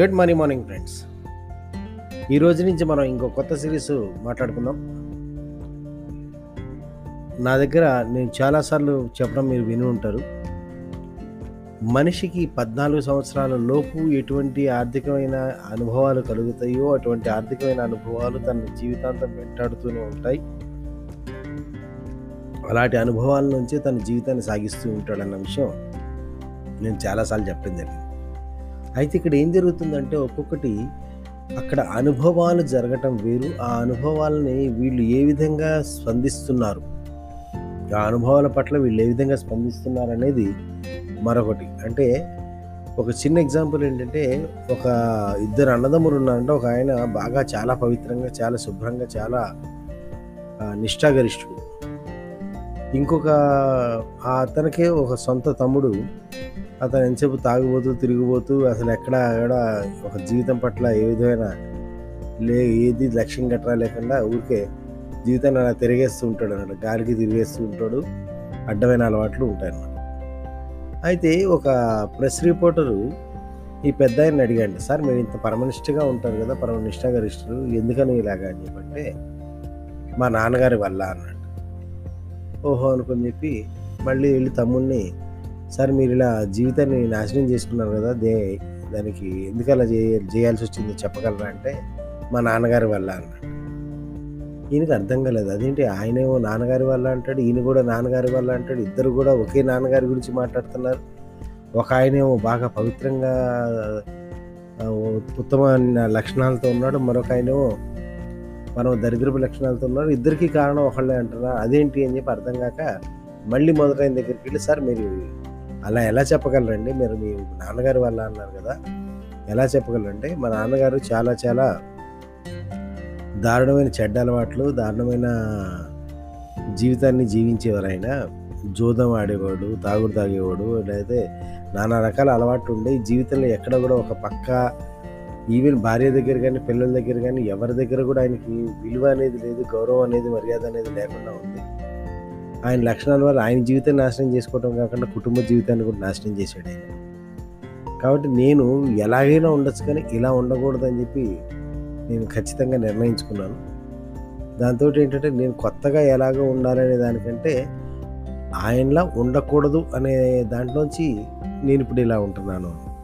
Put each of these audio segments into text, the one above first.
Good morning morning friends. ఈ రోజు నుంచి మనం ఇంకో కొత్త సిరీస్ మాట్లాడుకుందాం. నా దగ్గర నేను చాలాసార్లు చెప్పడం మీరు విని ఉంటారు. మనిషికి పద్నాలుగు సంవత్సరాల లోపు ఎటువంటి ఆర్థికమైన అనుభవాలు కలుగుతాయో అటువంటి ఆర్థికమైన అనుభవాలు తన జీవితాంతం వెంటాడుతూనే ఉంటాయి. అలాంటి అనుభవాల నుంచే తన జీవితాన్ని సాగిస్తూ ఉంటాడన్న విషయం నేను చాలాసార్లు చెప్పడం జరిగింది. అయితే ఇక్కడ ఏం జరుగుతుందంటే ఒక్కొక్కటి అక్కడ అనుభవాలు జరగటం వేరు. ఆ అనుభవాలని వీళ్ళు ఏ విధంగా స్పందిస్తున్నారు? ఆ అనుభవాల పట్ల వీళ్ళు ఏ విధంగా స్పందిస్తున్నారు అనేది మరొకటి. అంటే ఒక చిన్న ఎగ్జాంపుల్ ఏంటంటే ఒక ఇద్దరు అన్నదమ్ములు ఉన్నారంటే ఒక ఆయన బాగా చాలా పవిత్రంగా చాలా శుభ్రంగా చాలా నిష్ఠాగరిష్ఠుడు. ఇంకొక ఆ అతనికే ఒక సొంత తమ్ముడు అతను ఎంతసేపు తాగిపోతూ తిరిగిపోతూ అసలు ఎక్కడ ఎక్కడ ఒక జీవితం పట్ల ఏ విధమైన లే ఏది లక్ష్యం గట్రా లేకుండా ఊరికే జీవితాన్ని అలా తిరిగేస్తూ ఉంటాడు అన్నమాట. గాలికి తిరిగేస్తూ ఉంటాడు. అడ్డమైన అలవాట్లు ఉంటాయి అన్నమాట అయితే ఒక ప్రెస్ రిపోర్టరు ఈ పెద్ద ఆయన అడిగాడు సార్ మీరు ఇంత పరమనిష్టగా ఉంటారు కదా పరమనిష్టగరిష్ఠులు ఎందుకని ఇలాగా? అని చెప్పంటే మా నాన్నగారి వల్ల అన్నాడు. ఓహో అనుకుని చెప్పి మళ్ళీ వెళ్ళి తమ్ముడిని సార్ మీరు ఇలా జీవితాన్ని నాశనం చేసుకున్నారు కదా దే దానికి ఎందుకు అలా చేయ చేయాల్సి వచ్చింది చెప్పగలరా అంటే మా నాన్నగారి వల్ల అన్నాడు. ఈయనకి అర్థం కాలేదు. అదేంటి ఆయనేమో నాన్నగారి వల్ల అంటాడు ఈయన కూడా నాన్నగారి వల్ల అంటాడు ఇద్దరు కూడా ఒకే నాన్నగారి గురించి మాట్లాడుతున్నారు. ఒక ఆయనేమో బాగా పవిత్రంగా ఉత్తమ లక్షణాలతో ఉన్నాడు. మరొక ఆయనేమో మనం దరిద్రపు లక్షణాలతో ఉన్నారు ఇద్దరికీ కారణం ఒకళ్ళే అంటున్నారు. అదేంటి అని చెప్పి అర్థం కాక మళ్ళీ మొదటైన దగ్గరికి వెళ్ళి సార్ మీరు అలా ఎలా చెప్పగలరండి? మీరు మీ నాన్నగారు వల్ల అన్నారు కదా. ఎలా చెప్పగలరంటే మా నాన్నగారు చాలా చాలా దారుణమైన చెడ్డ అలవాట్లు దారుణమైన జీవితాన్ని జీవించేవారు ఆయన జూదం ఆడేవాడు తాగుడు తాగేవాడు లేదా నానా రకాల అలవాట్లు ఉండే జీవితంలో ఎక్కడ కూడా ఒక పక్క ఈవెన్ భార్య దగ్గర కానీ పిల్లల దగ్గర కానీ ఎవరి దగ్గర కూడా ఆయనకి విలువ అనేది లేదు గౌరవం అనేది మర్యాద అనేది లేకుండా ఉంది. ఆయన లక్షణాల వల్ల ఆయన జీవితాన్ని నాశనం చేసుకోవడం కాకుండా కుటుంబ జీవితాన్ని కూడా నాశనం చేశాడు ఆయన. కాబట్టి నేను ఎలాగైనా ఉండొచ్చు కానీ ఇలా ఉండకూడదని చెప్పి నేను ఖచ్చితంగా నిర్ణయించుకున్నాను. దాంతో ఏంటంటే నేను కొత్తగా ఎలాగ ఉండాలనే దానికంటే ఆయనలా ఉండకూడదు అనే దాంట్లోంచి నేను ఇప్పుడు ఇలా ఉంటున్నాను.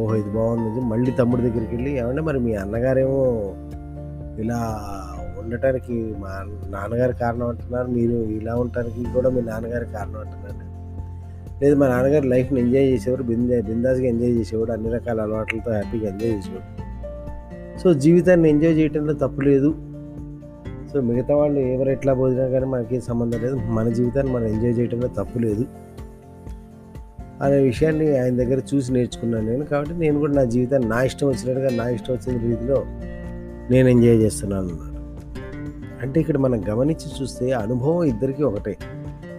ఓహో ఇది బాగుంది. మళ్ళీ తమ్ముడి దగ్గరికి వెళ్ళి ఏమంటే మరి మీ అన్నగారేమో ఇలా ఉండటానికి మా నాన్నగారి కారణం అంటున్నారు. మీరు ఇలా ఉండటానికి కూడా మీ నాన్నగారి కారణం అంటున్నారు. లేదు మా నాన్నగారు లైఫ్ని ఎంజాయ్ చేసేవారు బిందా బిందాస్గా ఎంజాయ్ చేసేవాడు అన్ని రకాల అలవాట్లతో హ్యాపీగా ఎంజాయ్ చేసేవాడు. సో జీవితాన్ని ఎంజాయ్ చేయడంలో తప్పు లేదు. సో మిగతా వాళ్ళు ఎవరు ఎట్లా పోదినా కానీ మనకి సంబంధం లేదు. మన జీవితాన్ని మనం ఎంజాయ్ చేయటంలో తప్పు లేదు. అనే విషయాన్ని ఆయన దగ్గర చూసి నేర్చుకున్నాను నేను. కాబట్టి నేను కూడా నా జీవితాన్ని నా ఇష్టం వచ్చినట్టుగా నా ఇష్టం వచ్చిన రీతిలో నేను ఎంజాయ్ చేస్తున్నాను అన్నాడు అంటే ఇక్కడ మనం గమనించి చూస్తే అనుభవం ఇద్దరికి ఒకటే.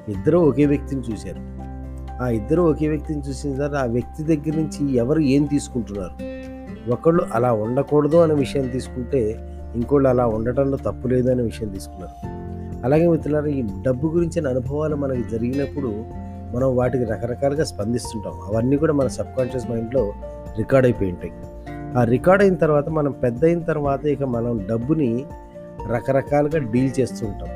ఇద్దరూ ఒకే వ్యక్తిని చూశారు. ఆ ఇద్దరు ఒకే వ్యక్తిని చూసిన తర్వాత ఆ వ్యక్తి దగ్గర నుంచి ఎవరు ఏం తీసుకుంటున్నారు? ఒకళ్ళు అలా ఉండకూడదు అనే విషయం తీసుకుంటే ఇంకోళ్ళు అలా ఉండటంలో తప్పు లేదు అనే విషయం తీసుకున్నారు. అలాగే మిత్రులారా ఈ డబ్బు గురించిన అనుభవాలు మనకి జరిగినప్పుడు మనం వాటికి రకరకాలుగా స్పందిస్తుంటాం. అవన్నీ కూడా మన సబ్కాన్షియస్ మైండ్లో రికార్డ్ అయిపోయి ఉంటాయి. ఆ రికార్డ్ అయిన తర్వాత మనం పెద్ద అయిన తర్వాత ఇక మనం డబ్బుని రకరకాలుగా డీల్ చేస్తూ ఉంటాం.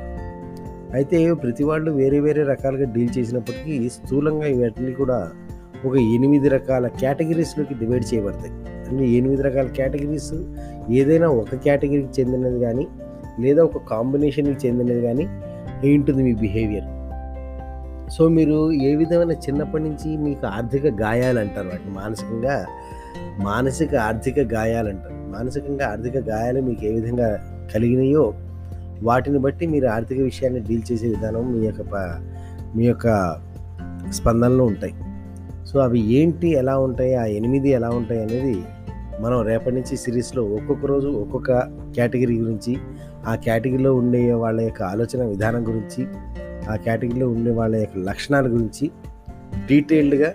అయితే ప్రతి వాళ్ళు వేరే వేరే రకాలుగా డీల్ చేసినప్పటికీ స్థూలంగా ఇవన్నీ కూడా ఒక ఎనిమిది రకాల కేటగిరీస్లోకి డివైడ్ చేయబడతాయి. అంటే ఎనిమిది రకాల కేటగిరీస్ ఏదైనా ఒక కేటగిరీకి చెందినది కానీ లేదా ఒక కాంబినేషన్కి చెందినది కానీ ఏంటుంది మీ బిహేవియర్? సో మీరు ఏ విధమైన చిన్నప్పటి నుంచి మీకు ఆర్థిక గాయాలు అంటారు వాటిని? మానసికంగా మానసిక ఆర్థిక గాయాలు అంటారు. మానసికంగా ఆర్థిక గాయాలు మీకు ఏ విధంగా కలిగినాయో వాటిని బట్టి మీరు ఆర్థిక విషయాన్ని డీల్ చేసే విధానం మీ యొక్క మీ యొక్క స్పందనలో ఉంటాయి. సో అవి ఏంటి ఎలా ఉంటాయి ఆ ఎనిమిది ఎలా ఉంటాయి అనేది మనం రేపటి నుంచి సిరీస్లో ఒక్కొక్క రోజు ఒక్కొక్క కేటగిరీ గురించి ఆ కేటగిరీలో ఉండే వాళ్ళ యొక్క ఆలోచన విధానం గురించి ఆ కేటగిరీలో ఉండే వాళ్ళ యొక్క లక్షణాల గురించి డీటెయిల్డ్గా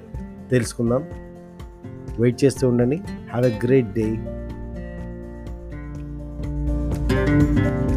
తెలుసుకుందాం. వెయిట్ చేస్తూ ఉండండి. Have a great day. Thank you.